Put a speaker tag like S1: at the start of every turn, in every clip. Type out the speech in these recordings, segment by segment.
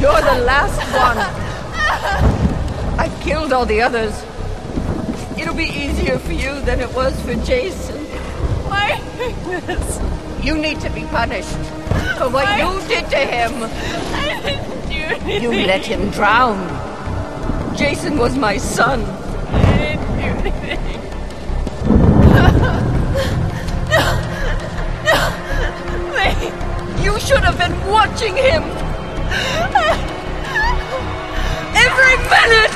S1: You're the last one. I killed all the others. It'll be easier for you than it was for Jason.
S2: Why this?
S1: You need to be punished for what you did to him.
S2: I didn't do anything.
S1: You let him drown. Jason was my son.
S2: I didn't do anything. no. No. Please.
S1: You should have been watching him. Every minute!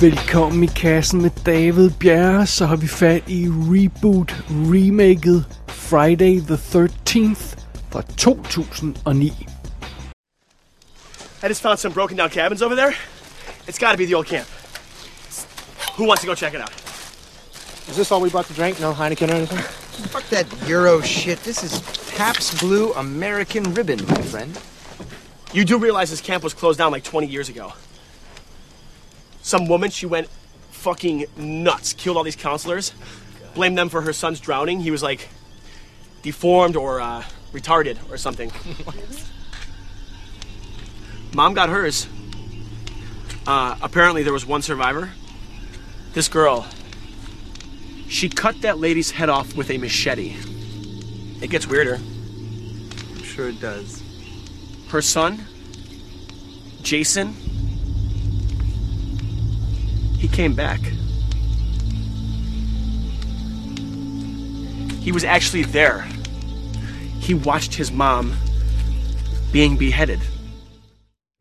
S3: Velkommen i kassen med David Bjerre, så har vi fat i reboot remaket Friday the 13th fra 2009.
S4: I just found some broken down cabins over there. It's got to be the old camp. Who wants to go check it out?
S5: Is this all we brought to drink? No Heineken or anything?
S6: Fuck that Euro shit. This is Pabst Blue American Ribbon, my friend.
S4: You do realize this camp was closed down like 20 years ago. Some woman, she went fucking nuts, killed all these counselors, blamed them for her son's drowning. He was like deformed or uh, retarded or something. Mom got hers. Uh, apparently, there was one survivor. This girl, she cut that lady's head off with a machete. It gets weirder.
S6: I'm sure it does.
S4: her son, Jason, he came back. He was actually there. He watched his mom being beheaded.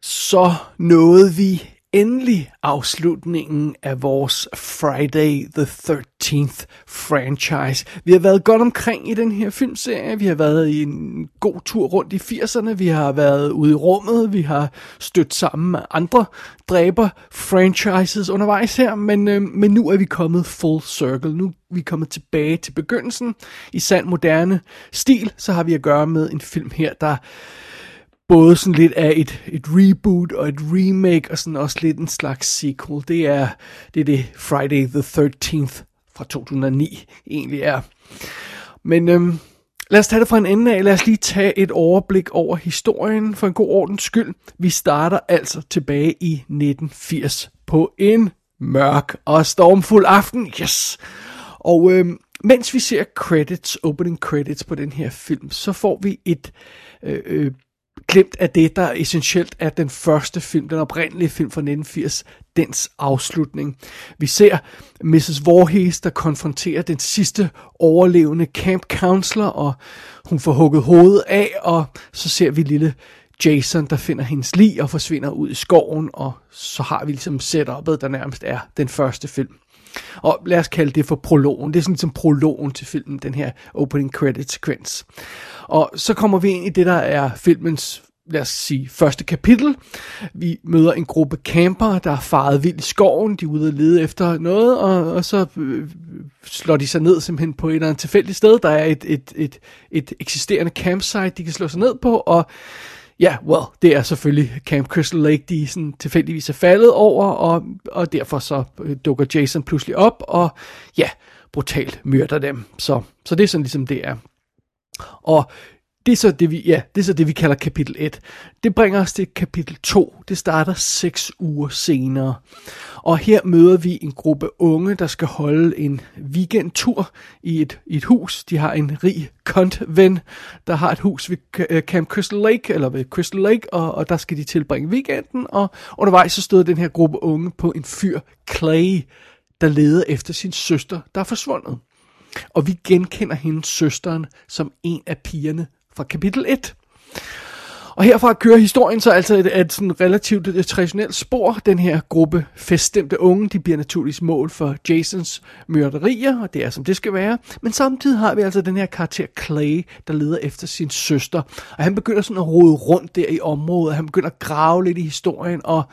S3: Så nåede vi endelig afslutningen af vores Friday the 13th franchise. Vi har været godt omkring i den her filmserie. Vi har været i en god tur rundt i 80'erne. Vi har været ude i rummet. Vi har stødt sammen med andre dræber franchises undervejs her. Men, øh, men nu er vi kommet full circle. Nu er vi kommet tilbage til begyndelsen. I sand moderne stil, så har vi at gøre med en film her, der både sådan lidt af et, et reboot og et remake, og sådan også lidt en slags sequel. Det er det, er det Friday the 13th fra 2009 egentlig er. Men øhm, lad os tage det fra en ende af. Lad os lige tage et overblik over historien for en god ordens skyld. Vi starter altså tilbage i 1980 på en mørk og stormfuld aften. Yes! Og øhm, mens vi ser credits, opening credits på den her film, så får vi et øh, øh, glemt af det, der essentielt er den første film, den oprindelige film fra 1980, dens afslutning. Vi ser Mrs. Voorhees, der konfronterer den sidste overlevende camp counselor, og hun får hugget hovedet af, og så ser vi lille Jason, der finder hendes lig og forsvinder ud i skoven, og så har vi ligesom setup'et, der nærmest er den første film. Og lad os kalde det for prologen. Det er sådan som prologen til filmen, den her opening credit sekvens. Og så kommer vi ind i det, der er filmens lad os sige, første kapitel. Vi møder en gruppe camper, der er faret vildt i skoven. De er ude og lede efter noget, og, og så øh, slår de sig ned simpelthen på et eller andet tilfældigt sted. Der er et, et, et, et eksisterende campsite, de kan slå sig ned på, og Ja, well, det er selvfølgelig Camp Crystal Lake, de sådan tilfældigvis er faldet over, og, og derfor så øh, dukker Jason pludselig op, og ja, brutalt myrder dem. Så, så det er sådan ligesom det er. Og det er så det, vi, ja, det er så det, vi kalder kapitel 1. Det bringer os til kapitel 2. Det starter 6 uger senere. Og her møder vi en gruppe unge, der skal holde en weekendtur i et, i et hus. De har en rig kontven, der har et hus ved øh, Camp Crystal Lake, eller ved Crystal Lake, og, og der skal de tilbringe weekenden. Og undervejs så støder den her gruppe unge på en fyr, Clay, der leder efter sin søster, der er forsvundet. Og vi genkender hendes søsteren som en af pigerne fra kapitel 1. Og herfra kører historien så altså et, et sådan relativt et traditionelt spor. Den her gruppe feststemte unge, de bliver naturligvis mål for Jasons myrderier, og det er som det skal være. Men samtidig har vi altså den her karakter Clay, der leder efter sin søster. Og han begynder sådan at rode rundt der i området, han begynder at grave lidt i historien, og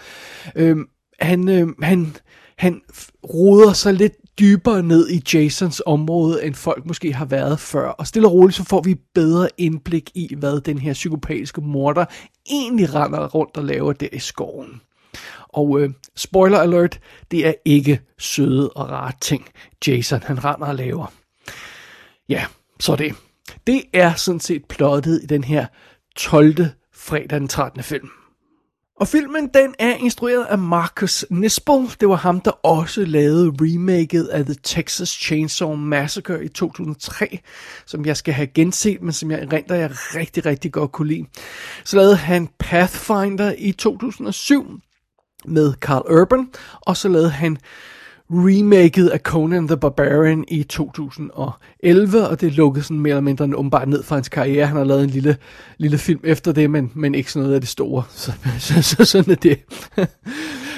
S3: øhm, han, øhm, han, han roder sig lidt dybere ned i Jasons område, end folk måske har været før. Og stille og roligt, så får vi bedre indblik i, hvad den her psykopatiske morder egentlig render rundt og laver der i skoven. Og øh, spoiler alert, det er ikke søde og rare ting, Jason han render og laver. Ja, så det. Det er sådan set plottet i den her 12. fredag den 13. film. Og filmen, den er instrueret af Marcus Nispel. Det var ham, der også lavede remaket af The Texas Chainsaw Massacre i 2003, som jeg skal have genset, men som jeg renter, jeg rigtig, rigtig godt kunne lide. Så lavede han Pathfinder i 2007 med Carl Urban, og så lavede han remaket af Conan the Barbarian i 2011, og det lukkede sådan mere eller mindre åbenbart ned for hans karriere. Han har lavet en lille, lille film efter det, men, men ikke sådan noget af det store. Så, så, så sådan er det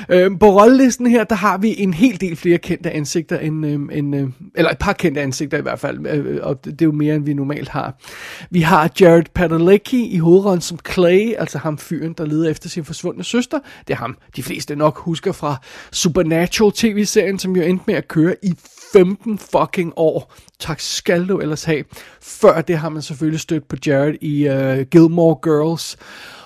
S3: øhm, på rollelisten her, der har vi en hel del flere kendte ansigter, end, øhm, end, øhm, eller et par kendte ansigter i hvert fald, øh, og det, det er jo mere, end vi normalt har. Vi har Jared Padalecki i hovedrollen som Clay, altså ham fyren, der leder efter sin forsvundne søster. Det er ham, de fleste nok husker fra Supernatural tv-serien, som jo endte med at køre i 15 fucking år. Tak skal du ellers have. Før det har man selvfølgelig stødt på Jared i øh, Gilmore Girls,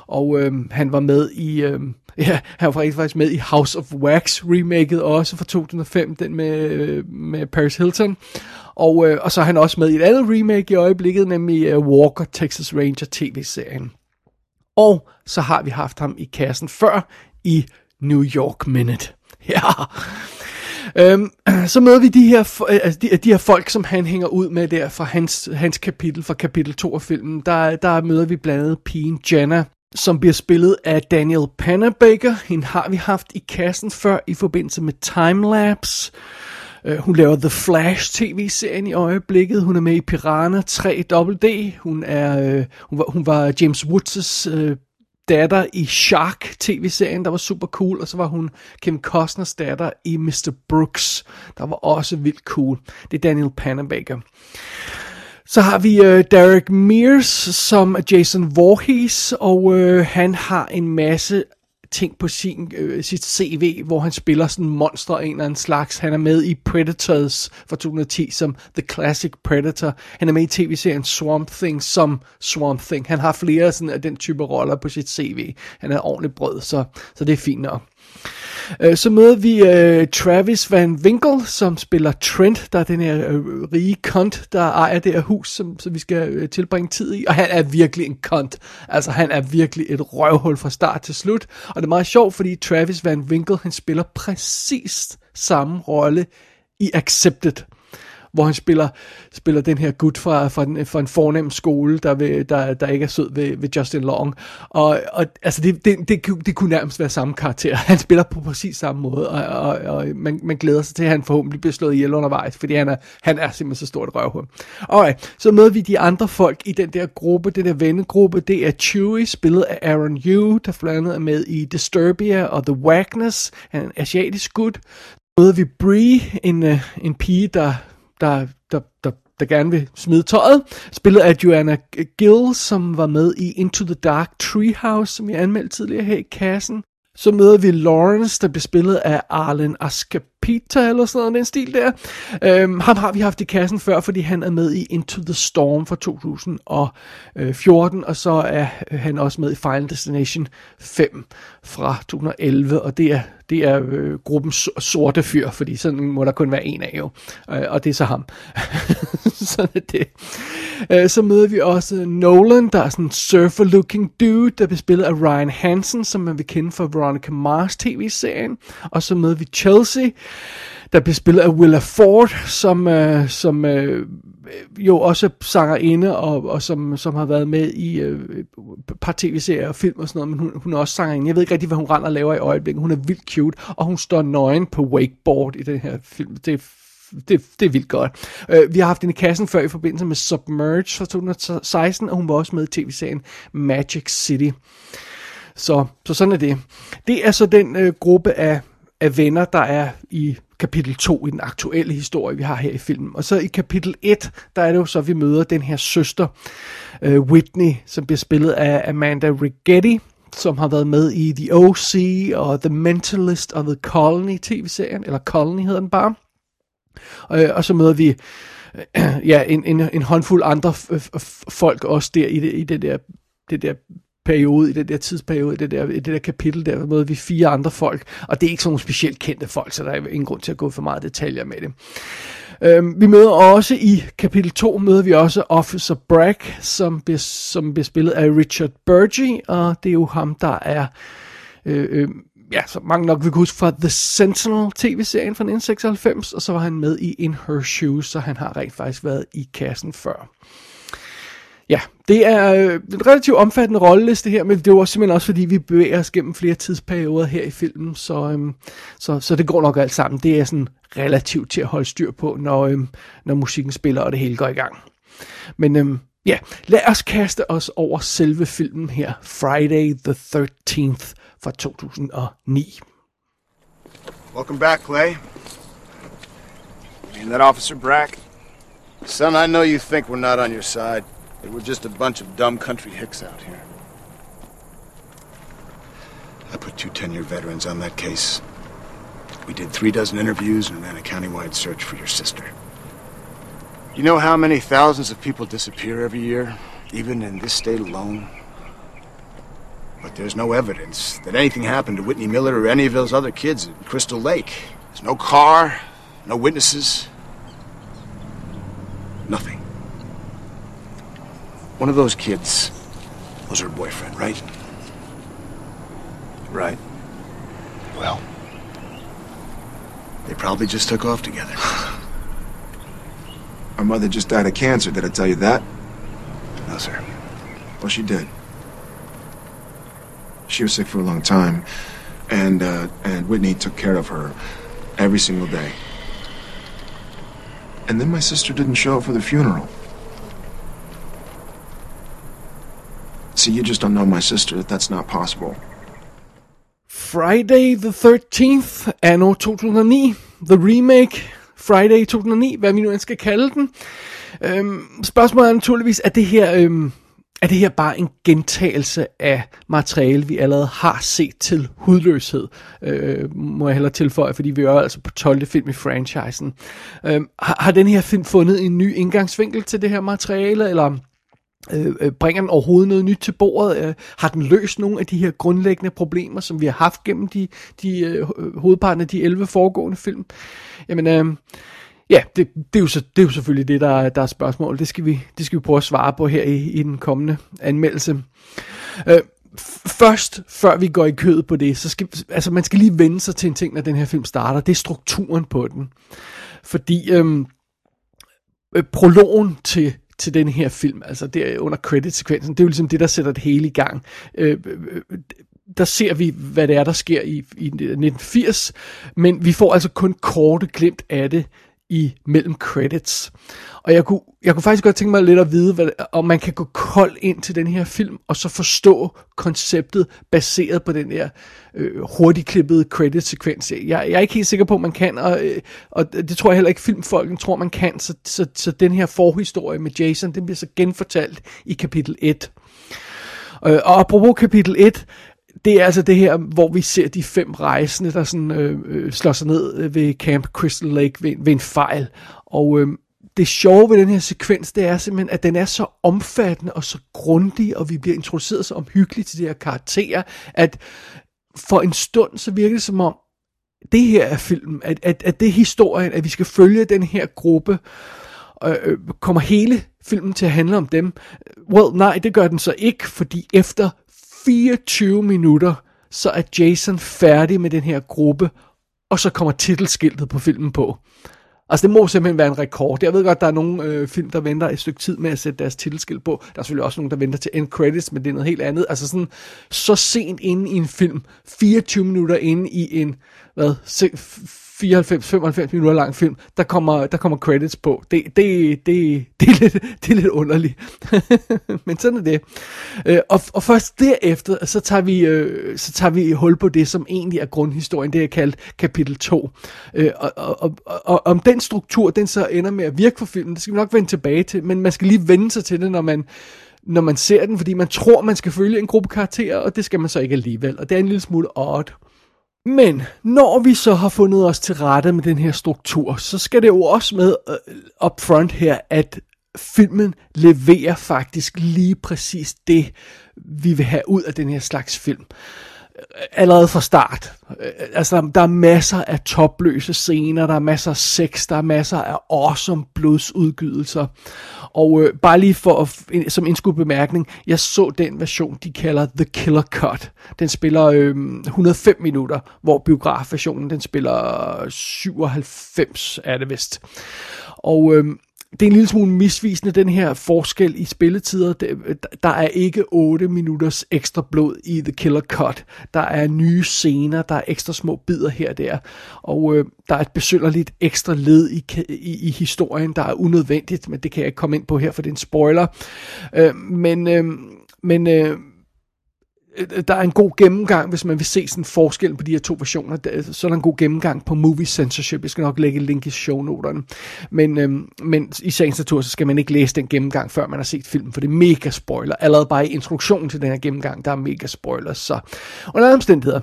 S3: og øh, han var med i, øh, ja, han var faktisk med i House of Wax remaket også fra 2005, den med, øh, med Paris Hilton. Og, øh, og så er han også med i et andet remake i øjeblikket, nemlig uh, Walker Texas Ranger tv-serien. Og så har vi haft ham i kassen før i New York Minute. Ja. Øhm, så møder vi de her, øh, altså de, de her folk, som han hænger ud med der fra hans, hans kapitel, fra kapitel 2 af filmen. Der, der møder vi blandt andet pigen Jenna, som bliver spillet af Daniel Panabaker. Hende har vi haft i kassen før i forbindelse med Timelapse. Uh, hun laver The Flash tv-serien i øjeblikket. Hun er med i Piranha 3 D. Hun er uh, hun var, hun var James Woods' uh, datter i Shark tv-serien, der var super cool, og så var hun Kim Costners datter i Mr. Brooks, der var også vildt cool. Det er Daniel Panabaker. Så har vi øh, Derek Mears som Jason Voorhees, og øh, han har en masse ting på sin, øh, sit CV, hvor han spiller sådan en monster af en eller anden slags. Han er med i Predators fra 2010 som The Classic Predator. Han er med i tv-serien Swamp Thing som Swamp Thing. Han har flere sådan af den type roller på sit CV. Han er ordentligt brød, så, så det er fint nok. Øh, så møder vi uh, Travis Van Winkle, som spiller Trent, der er den her uh, rige kont, der ejer det her hus, som, som vi skal uh, tilbringe tid i. Og han er virkelig en kont. Altså, han er virkelig et røvhul fra start til slut. Og det er meget sjovt, fordi Travis Van Winkle, han spiller præcis samme rolle i Accepted hvor han spiller, spiller den her gut fra, fra, en, fra en fornem skole, der, ved, der, der ikke er sød ved, ved Justin Long. Og, og altså, det, det, det, det kunne nærmest være samme karakter. Han spiller på præcis samme måde, og, og, og man, man glæder sig til, at han forhåbentlig bliver slået ihjel undervejs, fordi han er, han er simpelthen så stort et røvhul. Alright, så møder vi de andre folk i den der gruppe, den der vennegruppe. Det er Chewie, spillet af Aaron Yu, der blandt andet er med i Disturbia og The Wagness. Han er en asiatisk gut møder vi Bree, en, øh, en pige, der der, der, der, der gerne vil smide tøjet. Spillet af Joanna Gill, som var med i Into the Dark Treehouse, som jeg anmeldte tidligere her i kassen. Så møder vi Lawrence, der bliver spillet af Arlen Pizza eller sådan noget, den stil der. Øhm, ham har vi haft i kassen før, fordi han er med i Into the Storm fra 2014, øh, og så er han også med i Final Destination 5 fra 2011, og det er det er øh, gruppens sorte fyr, fordi sådan må der kun være en af jo, øh, og det er så ham. sådan er det. Øh, så møder vi også Nolan, der er sådan en surfer-looking dude, der bliver spillet af Ryan Hansen, som man vil kende fra Veronica Mars tv-serien. Og så møder vi Chelsea, der bliver spillet af Willa Ford, som, øh, som øh, jo også sanger inde, og, og som, som har været med i øh, et par tv-serier og film og sådan noget, men hun, hun er også sangerinde. Jeg ved ikke rigtig, hvad hun render og laver i øjeblikket. Hun er vildt cute, og hun står nøgen på wakeboard i den her film. Det er det, det er vildt godt. Uh, vi har haft hende i kassen før i forbindelse med Submerge fra 2016, og hun var også med i tv-serien Magic City. Så, så sådan er det. Det er så den uh, gruppe af, af venner, der er i kapitel 2 i den aktuelle historie, vi har her i filmen. Og så i kapitel 1, der er det jo så, at vi møder den her søster, uh, Whitney, som bliver spillet af Amanda Rigetti, som har været med i The O.C. og The Mentalist og The Colony tv-serien, eller Colony hedder den bare. Øh, og så møder vi øh, ja, en, en, en håndfuld andre folk også der i det, i det der, det der periode, i den der tidsperiode, i det der, i det der kapitel, der møder vi fire andre folk, og det er ikke sådan nogle specielt kendte folk, så der er ingen grund til at gå for meget detaljer med det. Øhm, vi møder også i kapitel 2, møder vi også Officer Bragg, som bliver, som bliver spillet af Richard Burgee, og det er jo ham, der er, øh, øh, ja, så mange nok vil kunne huske fra The Sentinel tv-serien fra 1996, og så var han med i In Her Shoes, så han har rent faktisk været i kassen før. Ja, det er øh, en relativt omfattende rolleliste her, men det er jo simpelthen også, fordi vi bevæger os gennem flere tidsperioder her i filmen, så, øhm, så, så det går nok alt sammen. Det er sådan relativt til at holde styr på, når, øhm, når musikken spiller, og det hele går i gang. Men øhm, ja, lad os kaste os over selve filmen her, Friday the 13th fra 2009.
S7: Welcome back, Clay. And that Officer Brack. Son, I know you think we're not on your side. But we're just a bunch of dumb country hicks out here. I put two 10 year veterans on that case. We did three dozen interviews and ran a countywide search for your sister. You know how many thousands of people disappear every year, even in this state alone? But there's no evidence that anything happened to Whitney Miller or any of those other kids at Crystal Lake. There's no car, no witnesses, One of those kids was her boyfriend, right? Right. Well, they probably just took off together.
S8: Our mother just died of cancer. Did I tell you that?
S7: No, sir.
S8: Well, she did. She was sick for a long time, and uh, and Whitney took care of her every single day. And then my sister didn't show up for the funeral. See, you just don't know my sister. That's not possible.
S3: Friday the 13th, anno 2009, The Remake, Friday 2009, hvad vi nu end skal kalde den. Øhm, spørgsmålet er naturligvis, er det her... Øhm, er det her bare en gentagelse af materiale, vi allerede har set til hudløshed, øh, må jeg hellere tilføje, fordi vi er altså på 12. film i franchisen. Øh, har, har den her film fundet en ny indgangsvinkel til det her materiale, eller Øh, øh, bringer den overhovedet noget nyt til bordet? Øh, har den løst nogle af de her grundlæggende problemer, som vi har haft gennem de, de øh, øh hovedparten af de 11 foregående film? Jamen, øh, ja, det, det, er jo så, det er jo selvfølgelig det, der, der er spørgsmål. Det skal, vi, det skal vi prøve at svare på her i, i den kommende anmeldelse. Øh, først, før vi går i kødet på det, så skal, altså man skal lige vende sig til en ting, når den her film starter. Det er strukturen på den. Fordi øhm, øh, prologen til til den her film, altså der under credit-sekvensen, det er jo ligesom det, der sætter det hele i gang. Øh, øh der ser vi, hvad det er, der sker i, i 1980, men vi får altså kun korte glimt af det i mellem credits. Og jeg kunne, jeg kunne faktisk godt tænke mig lidt at vide, hvad, om man kan gå kold ind til den her film, og så forstå konceptet baseret på den der øh, hurtigklippede credit-sekvens. Jeg, jeg er ikke helt sikker på, at man kan, og, øh, og det tror jeg heller ikke filmfolken tror, man kan. Så, så, så den her forhistorie med Jason, den bliver så genfortalt i kapitel 1. Øh, og apropos kapitel 1, det er altså det her, hvor vi ser de fem rejsende, der sådan, øh, øh, slår sig ned øh, ved Camp Crystal Lake ved, ved en fejl. Og øh, det sjove ved den her sekvens, det er simpelthen, at den er så omfattende og så grundig, og vi bliver introduceret så omhyggeligt til de her karakterer, at for en stund, så virker det som om, det her er filmen, at, at, at det er historien, at vi skal følge den her gruppe, og øh kommer hele filmen til at handle om dem? Well, nej, det gør den så ikke, fordi efter 24 minutter, så er Jason færdig med den her gruppe, og så kommer titelskiltet på filmen på. Altså det må simpelthen være en rekord. Jeg ved godt, der er nogle øh, film, der venter et stykke tid med at sætte deres titelskilt på. Der er selvfølgelig også nogle, der venter til end credits, men det er noget helt andet. Altså sådan, så sent inde i en film, 24 minutter inde i en, hvad, 94-95 minutter lang film, der kommer, der kommer credits på. Det, det, det, det, er, lidt, det er lidt underligt. Men sådan er det. Øh, og, og først derefter, så tager, vi, øh, så tager vi hul på det, som egentlig er grundhistorien. Det er kaldt kapitel 2. Øh, og, og, og, og om den struktur, den så ender med at virke for filmen, det skal vi nok vende tilbage til. Men man skal lige vende sig til det, når man når man ser den, fordi man tror, man skal følge en gruppe karakterer, og det skal man så ikke alligevel. Og det er en lille smule odd. Men når vi så har fundet os til rette med den her struktur, så skal det jo også med uh, up front her, at filmen leverer faktisk lige præcis det, vi vil have ud af den her slags film allerede fra start. Altså, der er masser af topløse scener, der er masser af sex, der er masser af awesome blodsudgydelser. Og øh, bare lige for at, som indskudt bemærkning, jeg så den version, de kalder The Killer Cut. Den spiller øh, 105 minutter, hvor biografversionen, den spiller 97, er det vist. Og øh, det er en lille smule misvisende, den her forskel i spilletider. Der er ikke 8 minutters ekstra blod i The Killer Cut. Der er nye scener, der er ekstra små bidder her og der. Og øh, der er et besynderligt ekstra led i, i, i historien, der er unødvendigt, men det kan jeg ikke komme ind på her, for det er en spoiler. Øh, men øh, men øh, Øh, der er en god gennemgang, hvis man vil se sådan forskel på de her to versioner. Så er der en god gennemgang på movie censorship. Jeg skal nok lægge et link i shownoterne. Men, øhm, men i sagens natur, så skal man ikke læse den gennemgang, før man har set filmen, for det er mega spoiler. Allerede bare i introduktionen til den her gennemgang, der er mega spoilers. Så under alle omstændigheder,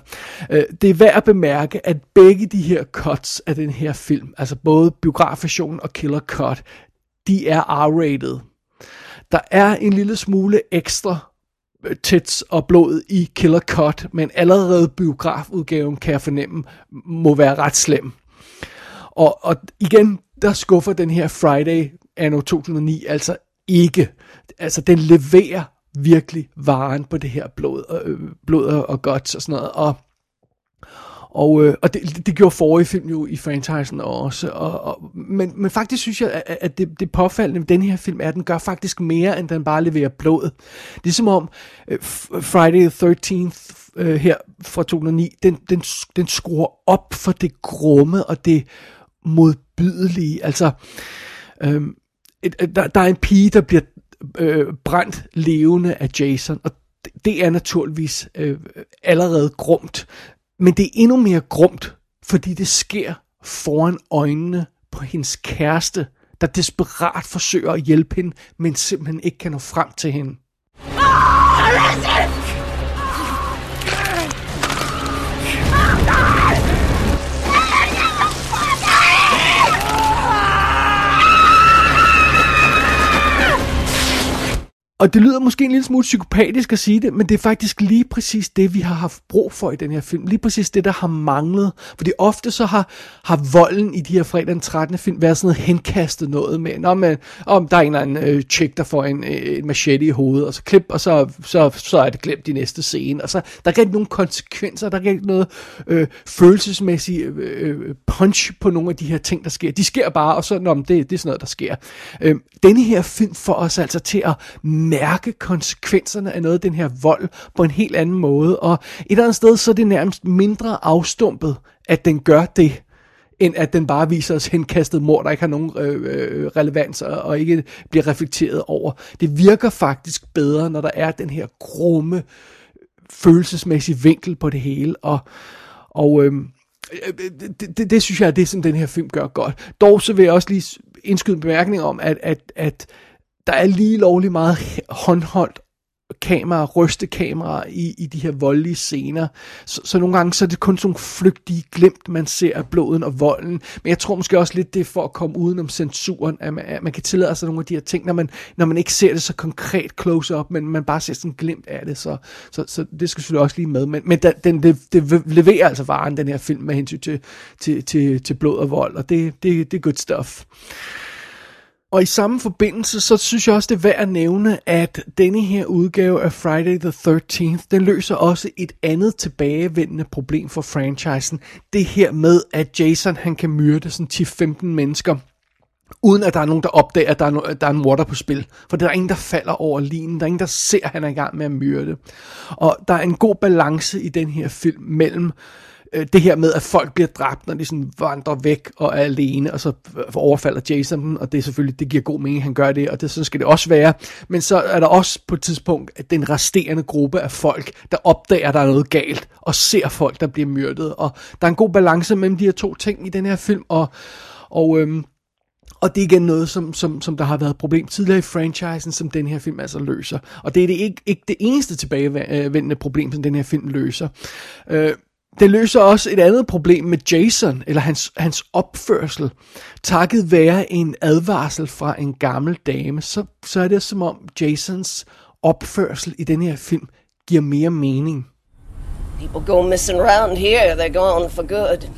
S3: øh, det er værd at bemærke, at begge de her cuts af den her film, altså både biografversionen og killer cut, de er R-rated. Der er en lille smule ekstra Øh, tits og blod i Killer Cut, men allerede biografudgaven, kan jeg fornemme, må være ret slem. Og, og igen, der skuffer den her Friday anno 2009 altså ikke. Altså, den leverer virkelig varen på det her blod, øh, blod og, og guts og sådan noget. Og, og, øh, og det, det gjorde forrige film jo i franchisen også. Og, og, men, men faktisk synes jeg, at, at det, det påfaldende ved den her film er, at den gør faktisk mere, end den bare leverer blod. Det er som om øh, Friday the 13th øh, her fra 2009, den, den, den skruer op for det grumme og det modbydelige. Altså, øh, et, der, der er en pige, der bliver øh, brændt levende af Jason, og det, det er naturligvis øh, allerede grumt. Men det er endnu mere grumt, fordi det sker foran øjnene på hendes kæreste, der desperat forsøger at hjælpe hende, men simpelthen ikke kan nå frem til hende. Ah, Og det lyder måske en lille smule psykopatisk at sige det, men det er faktisk lige præcis det, vi har haft brug for i den her film. Lige præcis det, der har manglet. Fordi ofte så har, har volden i de her fredag den 13. film været sådan noget henkastet noget med, Nå, men, om der er en eller anden øh, chick, der får en, øh, en machete i hovedet, og så klip, og så, så, så er det glemt i næste scene. Og så, der er ikke nogen konsekvenser, der er ikke noget øh, følelsesmæssigt øh, øh, punch på nogle af de her ting, der sker. De sker bare, og så, nå, men det, det er sådan noget, der sker. Øh, denne her film får os altså til at mærke konsekvenserne af noget af den her vold på en helt anden måde, og et eller andet sted, så er det nærmest mindre afstumpet, at den gør det, end at den bare viser os henkastet mor, der ikke har nogen øh, øh, relevans og, og ikke bliver reflekteret over. Det virker faktisk bedre, når der er den her grumme, følelsesmæssige vinkel på det hele, og, og øh, det, det, det synes jeg er det, som den her film gør godt. Dog så vil jeg også lige indskyde en bemærkning om, at, at, at der er lige lovlig meget håndholdt kamera, rystekamera i, i de her voldelige scener. Så, så nogle gange så er det kun sådan nogle flygtige glimt, man ser af bloden og volden. Men jeg tror måske også lidt, det er for at komme udenom censuren, at man, at man kan tillade sig nogle af de her ting, når man, når man ikke ser det så konkret close-up, men man bare ser sådan glimt af det. Så, så, så det skal selvfølgelig også lige med. Men, men den, det, det leverer altså varen, den her film, med hensyn til, til, til, til blod og vold, og det, det, det er good stuff. Og i samme forbindelse, så synes jeg også, det er værd at nævne, at denne her udgave af Friday the 13th, den løser også et andet tilbagevendende problem for franchisen. Det her med, at Jason han kan myrde sådan 10-15 mennesker, uden at der er nogen, der opdager, at der er, no- der er en water på spil. For der er ingen, der falder over linen. Der er ingen, der ser, at han er i gang med at myrde. Og der er en god balance i den her film mellem øh, det her med, at folk bliver dræbt, når de sådan vandrer væk og er alene, og så øh, overfalder Jason dem, og det er selvfølgelig, det giver god mening, at han gør det, og det, sådan skal det også være. Men så er der også på et tidspunkt at den resterende gruppe af folk, der opdager, at der er noget galt, og ser folk, der bliver myrdet. Og der er en god balance mellem de her to ting i den her film, og, og øhm, og det er igen noget, som, som, som der har været et problem tidligere i franchisen, som den her film altså løser. Og det er det ikke, ikke det eneste tilbagevendende problem, som den her film løser. Øh, det løser også et andet problem med Jason, eller hans, hans opførsel. Takket være en advarsel fra en gammel dame, så, så er det som om Jasons opførsel i den her film giver mere mening.
S9: People go missing around here, they're gone for good.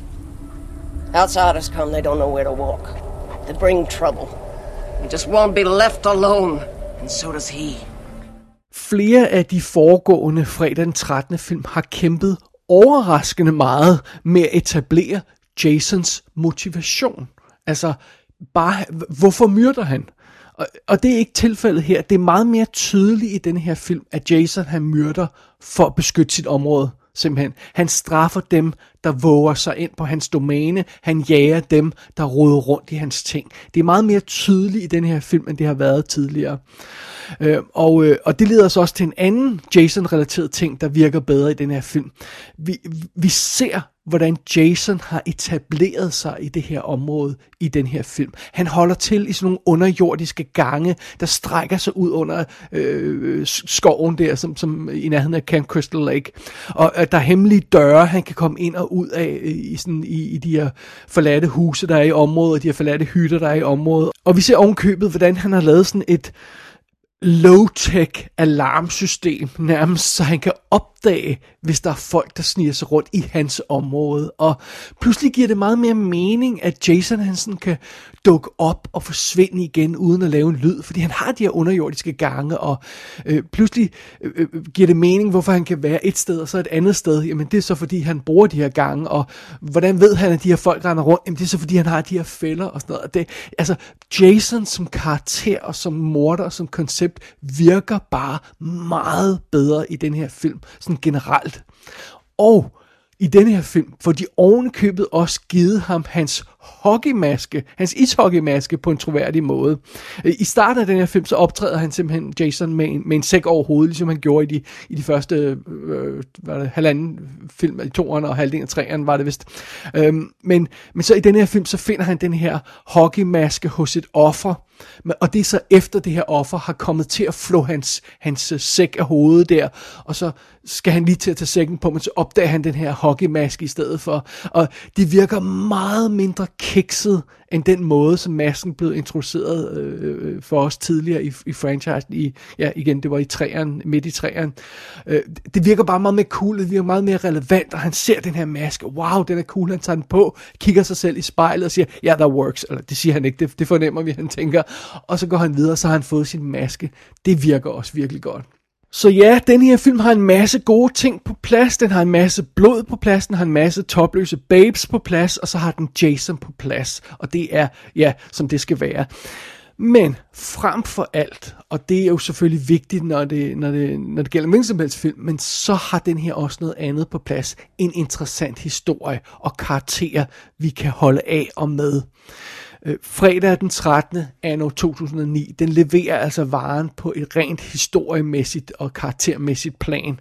S9: Outsiders come, they don't know where to walk. They bring trouble. They just won't be left alone. And so does he.
S3: Flere af de foregående fredag den 13. film har kæmpet overraskende meget med at etablere Jasons motivation. Altså, bare, hvorfor myrder han? Og, og det er ikke tilfældet her. Det er meget mere tydeligt i den her film, at Jason han myrder for at beskytte sit område. Simpelthen. Han straffer dem, der våger sig ind på hans domæne. Han jager dem, der roder rundt i hans ting. Det er meget mere tydeligt i den her film, end det har været tidligere. Øh, og, øh, og det leder os også til en anden Jason-relateret ting, der virker bedre i den her film. Vi, vi ser hvordan Jason har etableret sig i det her område i den her film. Han holder til i sådan nogle underjordiske gange, der strækker sig ud under øh, skoven der, som, som i nærheden af Camp Crystal Lake. Og øh, der er hemmelige døre, han kan komme ind og ud af øh, i, sådan, i, i de her forladte huse, der er i området, og de her forladte hytter, der er i området. Og vi ser ovenkøbet, hvordan han har lavet sådan et low-tech alarmsystem, nærmest så han kan opdage, hvis der er folk, der sniger sig rundt i hans område. Og pludselig giver det meget mere mening, at Jason Hansen kan dukke op og forsvinde igen, uden at lave en lyd, fordi han har de her underjordiske gange, og øh, pludselig øh, øh giver det mening, hvorfor han kan være et sted, og så et andet sted. Jamen det er så, fordi han bruger de her gange, og hvordan ved han, at de her folk render rundt? Jamen det er så, fordi han har de her fælder og sådan noget. Det, altså, Jason som karakter og som morder og som koncept virker bare meget bedre i den her film, sådan generelt. Og i den her film får de ovenkøbet også givet ham hans hockeymaske, hans ishockeymaske på en troværdig måde. I starten af den her film, så optræder han simpelthen Jason med en, med en sæk over hovedet, ligesom han gjorde i de, i de første øh, var det, halvanden film, i toeren og halvdelen af treeren var det vist. Øhm, men, men så i den her film, så finder han den her hockeymaske hos et offer, og det er så efter det her offer har kommet til at flå hans, hans øh, sæk af hovedet der, og så skal han lige til at tage sækken på, men så opdager han den her hockeymaske i stedet for. Og det virker meget mindre kikset, end den måde, som masken blev introduceret øh, øh, for os tidligere i, i franchisen. I, ja, igen, det var i træerne, midt i træerne. Øh, det virker bare meget mere cool, det virker meget mere relevant, og han ser den her maske, wow, den er cool, han tager den på, kigger sig selv i spejlet og siger, ja, yeah, that works, eller det siger han ikke, det, det fornemmer vi, han tænker, og så går han videre, så har han fået sin maske. Det virker også virkelig godt. Så ja, den her film har en masse gode ting på plads. Den har en masse blod på plads, den har en masse topløse babes på plads, og så har den Jason på plads. Og det er, ja, som det skal være. Men frem for alt, og det er jo selvfølgelig vigtigt, når det, når det, når det gælder hvilken som helst film, men så har den her også noget andet på plads. En interessant historie og karakter, vi kan holde af og med. Øh, fredag den 13. anno 2009, den leverer altså varen på et rent historiemæssigt og karaktermæssigt plan.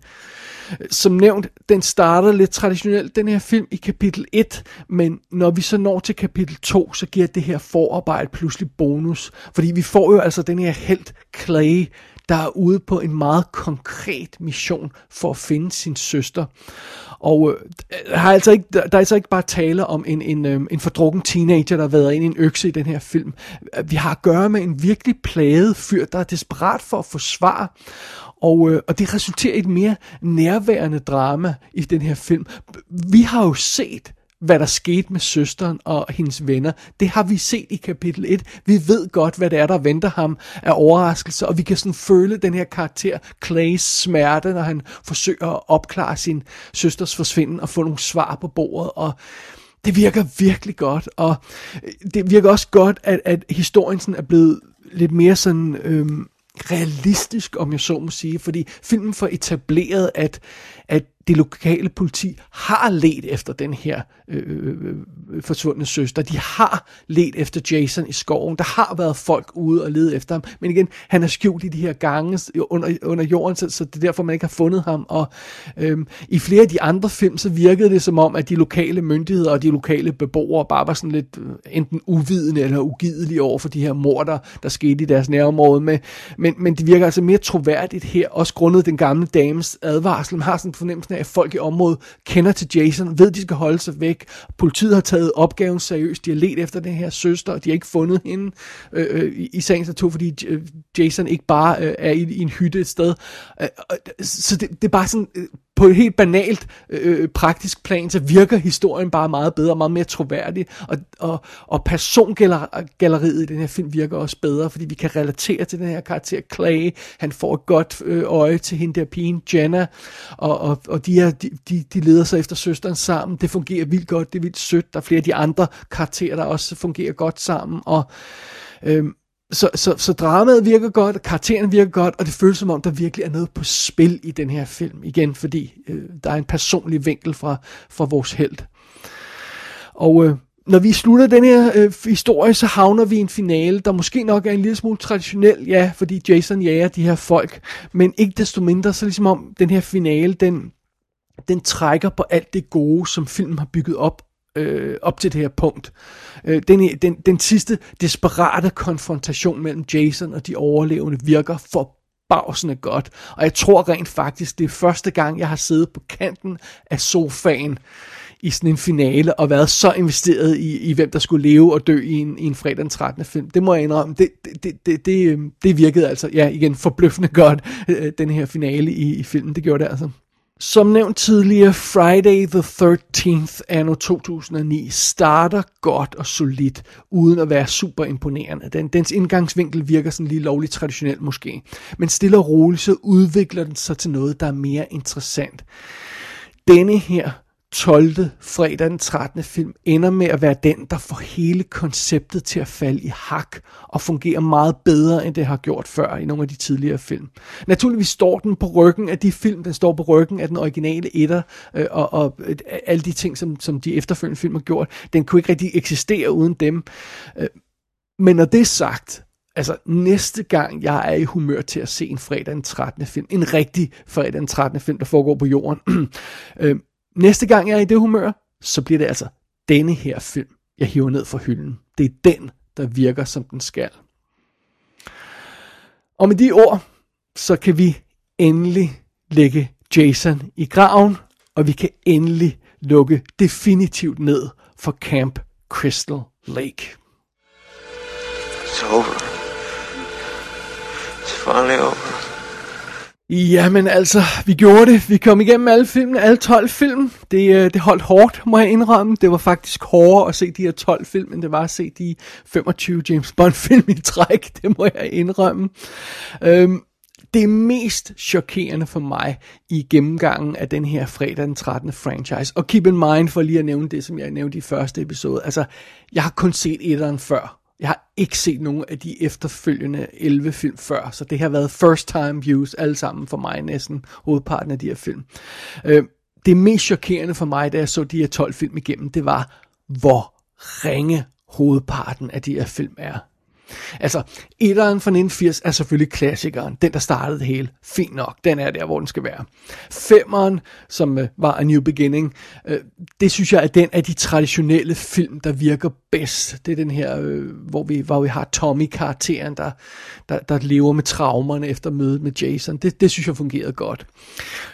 S3: Øh, som nævnt, den starter lidt traditionelt, den her film, i kapitel 1, men når vi så når til kapitel 2, så giver det her forarbejde pludselig bonus, fordi vi får jo altså den her helt Clay, der er ude på en meget konkret mission for at finde sin søster. Og øh, har er altså ikke, der er altså ikke bare tale om en, en, øh, en fordrukken teenager, der har været ind i en økse i den her film. Vi har at gøre med en virkelig plaget fyr, der er desperat for at få svar. Og, øh, og det resulterer i et mere nærværende drama i den her film. Vi har jo set hvad der skete med søsteren og hendes venner. Det har vi set i kapitel 1. Vi ved godt, hvad det er, der venter ham af overraskelse, og vi kan sådan føle den her karakter, Clays smerte, når han forsøger at opklare sin søsters forsvinden og få nogle svar på bordet, og det virker virkelig godt, og øh, det virker også godt, at, at historien sådan er blevet lidt mere sådan øhm, realistisk, om jeg så må sige, fordi filmen får etableret, at, at det lokale politi har let efter den her øh, øh, øh, øh, forsvundne søster. De har let efter Jason i skoven. Der har været folk ude og lede efter ham. Men igen, han er skjult i de her gange under, under jorden, så, så det er derfor, man ikke har fundet ham. Og øh, i flere af de andre film, så virkede det som om, at de lokale myndigheder og de lokale beboere bare var sådan lidt enten uvidende eller ugidelige over for de her morder, der skete i deres nærområde. Med. Men, men det virker altså mere troværdigt her, også grundet den gamle dames advarsel. Man har sådan fornemmelsen af, at folk i området kender til Jason, ved, de skal holde sig væk. Politiet har taget opgaven seriøst. De har let efter den her søster, og de har ikke fundet hende øh, øh i, i sagens natur, fordi øh, Jason ikke bare øh, er i, i en hytte et sted. Øh, øh, så det, det er bare sådan... Øh, på et helt banalt øh, øh, praktisk plan, så virker historien bare meget bedre, meget mere troværdig, og, og, og persongalleriet i den her film virker også bedre, fordi vi kan relatere til den her karakter Clay, han får et godt øh, øje til hende der pigen Jenna, og, og, og de, er, de, de, de leder sig efter søsteren sammen, det fungerer vildt godt, det er vildt sødt, der er flere af de andre karakterer, der også fungerer godt sammen, og øh, så, så, så dramaet virker godt, karakteren virker godt, og det føles som om, der virkelig er noget på spil i den her film. Igen, fordi øh, der er en personlig vinkel fra, fra vores held. Og øh, når vi slutter den her øh, historie, så havner vi i en finale, der måske nok er en lille smule traditionel, ja, fordi Jason jager de her folk, men ikke desto mindre, så ligesom om den her finale, den, den trækker på alt det gode, som filmen har bygget op øh, op til det her punkt. Øh, den, den, den sidste desperate konfrontation mellem Jason og de overlevende virker forbavsende godt. Og jeg tror rent faktisk, det er første gang, jeg har siddet på kanten af sofaen i sådan en finale og været så investeret i, i hvem der skulle leve og dø i en, i en fredag den 13. film. Det må jeg indrømme. Det, det, det, det, det øh, virkede altså, ja igen, forbløffende godt, øh, den her finale i, i filmen. Det gjorde det altså. Som nævnt tidligere, Friday the 13th anno 2009 starter godt og solidt, uden at være super imponerende. Den, dens indgangsvinkel virker sådan lige lovligt traditionelt måske, men stille og roligt så udvikler den sig til noget, der er mere interessant. Denne her 12. fredag den 13. film ender med at være den, der får hele konceptet til at falde i hak og fungerer meget bedre, end det har gjort før i nogle af de tidligere film. Naturligvis står den på ryggen af de film, den står på ryggen af den originale etter, øh, og, og øh, alle de ting, som, som de efterfølgende film har gjort. Den kunne ikke rigtig eksistere uden dem. Øh, men når det er sagt, altså næste gang jeg er i humør til at se en fredag den 13. film, en rigtig fredag den 13. film, der foregår på jorden, øh, Næste gang jeg er i det humør, så bliver det altså denne her film, jeg hiver ned fra hylden. Det er den, der virker som den skal. Og med de ord, så kan vi endelig lægge Jason i graven, og vi kan endelig lukke definitivt ned for Camp Crystal Lake.
S10: It's over. It's finally over.
S3: Jamen altså, vi gjorde det. Vi kom igennem alle filmene, alle 12 film. Det, øh, det holdt hårdt, må jeg indrømme. Det var faktisk hårdere at se de her 12 film, end det var at se de 25 James Bond film i træk. Det må jeg indrømme. Øhm, det mest chokerende for mig i gennemgangen af den her fredag den 13. franchise, og keep in mind for lige at nævne det, som jeg nævnte i første episode, altså, jeg har kun set etteren før. Jeg har ikke set nogen af de efterfølgende 11 film før, så det har været first time views alle sammen for mig næsten, hovedparten af de her film. Øh, det mest chokerende for mig, da jeg så de her 12 film igennem, det var, hvor ringe hovedparten af de her film er. Altså, etteren fra 1980 er selvfølgelig klassikeren, den der startede det hele. Fint nok, den er der, hvor den skal være. Femeren, som øh, var A New Beginning, øh, det synes jeg er den af de traditionelle film, der virker bedst. Det er den her, øh, hvor, vi, hvor vi har Tommy-karakteren, der, der, der lever med traumerne efter mødet med Jason. Det, det synes jeg fungerede godt.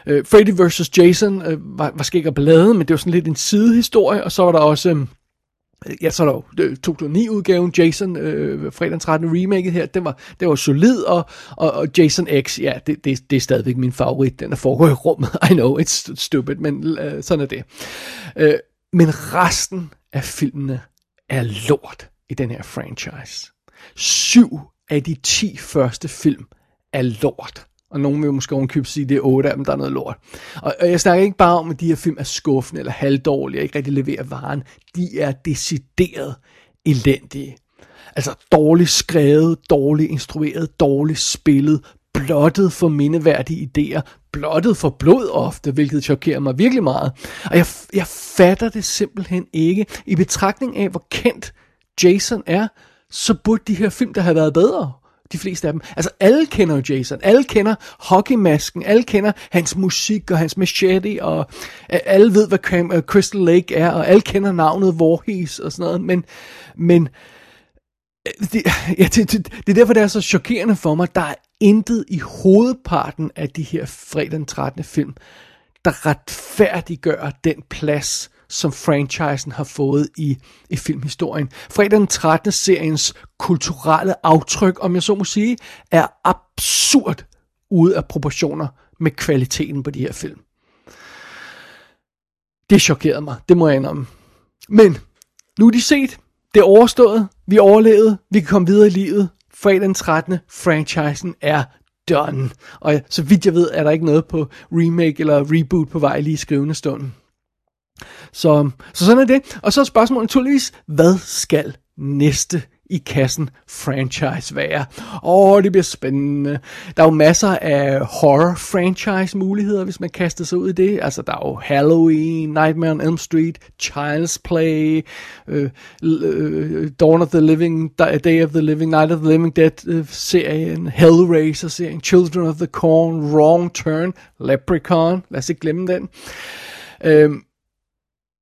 S3: Øh, Freddy vs. Jason øh, var, var skæg og ballade, men det var sådan lidt en sidehistorie, og så var der også... Øh, Øh, ja, så er der jo øh, 2009-udgaven, Jason, øh, fredag 13. remake her, den var, det var solid, og, og, og Jason X, ja, det, det, det er stadigvæk min favorit, den er foregår i rummet, I know, it's stupid, men øh, sådan er det. Øh, men resten af filmene er lort i den her franchise. Syv af de ti første film er lort. Og nogen vil måske ovenkøbe sige, at det er otte af dem, der er noget lort. Og, og jeg snakker ikke bare om, at de her film er skuffende eller halvdårlige og ikke rigtig leverer varen. De er decideret elendige. Altså dårligt skrevet, dårligt instrueret, dårligt spillet, blottet for mindeværdige idéer, blottet for blod ofte, hvilket chokerer mig virkelig meget. Og jeg, jeg fatter det simpelthen ikke. I betragtning af, hvor kendt Jason er, så burde de her film der have været bedre de fleste af dem. Altså alle kender jo Jason, alle kender hockeymasken, alle kender hans musik og hans machete, og øh, alle ved, hvad uh, Crystal Lake er, og alle kender navnet Voorhees og sådan noget, men, men øh, det, ja, det, det, det er derfor, det er så chokerende for mig. Der er intet i hovedparten af de her fredag den 13. film, der retfærdiggør den plads, som franchisen har fået i, i filmhistorien. Fredag den 13. seriens kulturelle aftryk, om jeg så må sige, er absurd ude af proportioner med kvaliteten på de her film. Det chokerede mig, det må jeg indrømme. Men nu er de set, det er overstået, vi overlevede, vi kan komme videre i livet. Fredag den 13. franchisen er done. Og så vidt jeg ved, er der ikke noget på remake eller reboot på vej lige i skrivende stund. Så, så sådan er det. Og så er spørgsmålet naturligvis, hvad skal næste i kassen franchise være. Åh, oh, det bliver spændende. Der er jo masser af horror franchise muligheder, hvis man kaster sig ud i det. Altså, der er jo Halloween, Nightmare on Elm Street, Child's Play, uh, øh, Dawn of the Living, Day of the Living, Night of the Living Dead-serien, øh, serien, Hellraiser serien, Children of the Corn, Wrong Turn, Leprechaun, lad os ikke glemme den. Øh,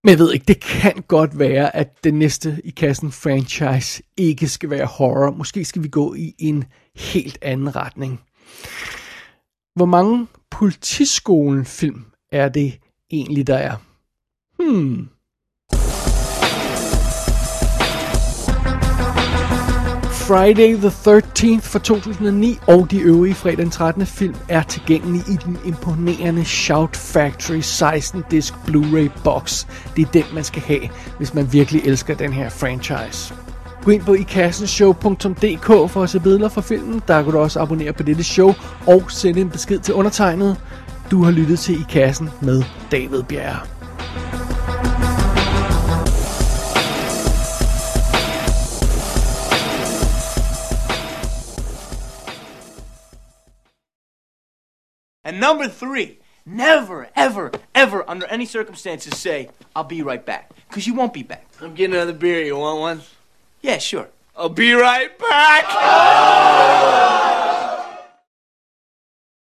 S3: men jeg ved ikke, det kan godt være, at det næste i kassen franchise ikke skal være horror. Måske skal vi gå i en helt anden retning. Hvor mange politiskolen-film er det egentlig, der er? Hmm. Friday the 13th fra 2009 og de øvrige fredag den 13. film er tilgængelige i den imponerende Shout Factory 16-disk Blu-ray box. Det er den, man skal have, hvis man virkelig elsker den her franchise. Gå ind på ikassenshow.dk for at se billeder fra filmen. Der kan du også abonnere på dette show og sende en besked til undertegnet. Du har lyttet til I Kassen med David Bjerre.
S11: And number three, never, ever, ever, under any circumstances, say, I'll be right back. Because you won't be back.
S12: I'm getting another beer. You want one?
S11: Yeah, sure.
S12: I'll be right back. Oh!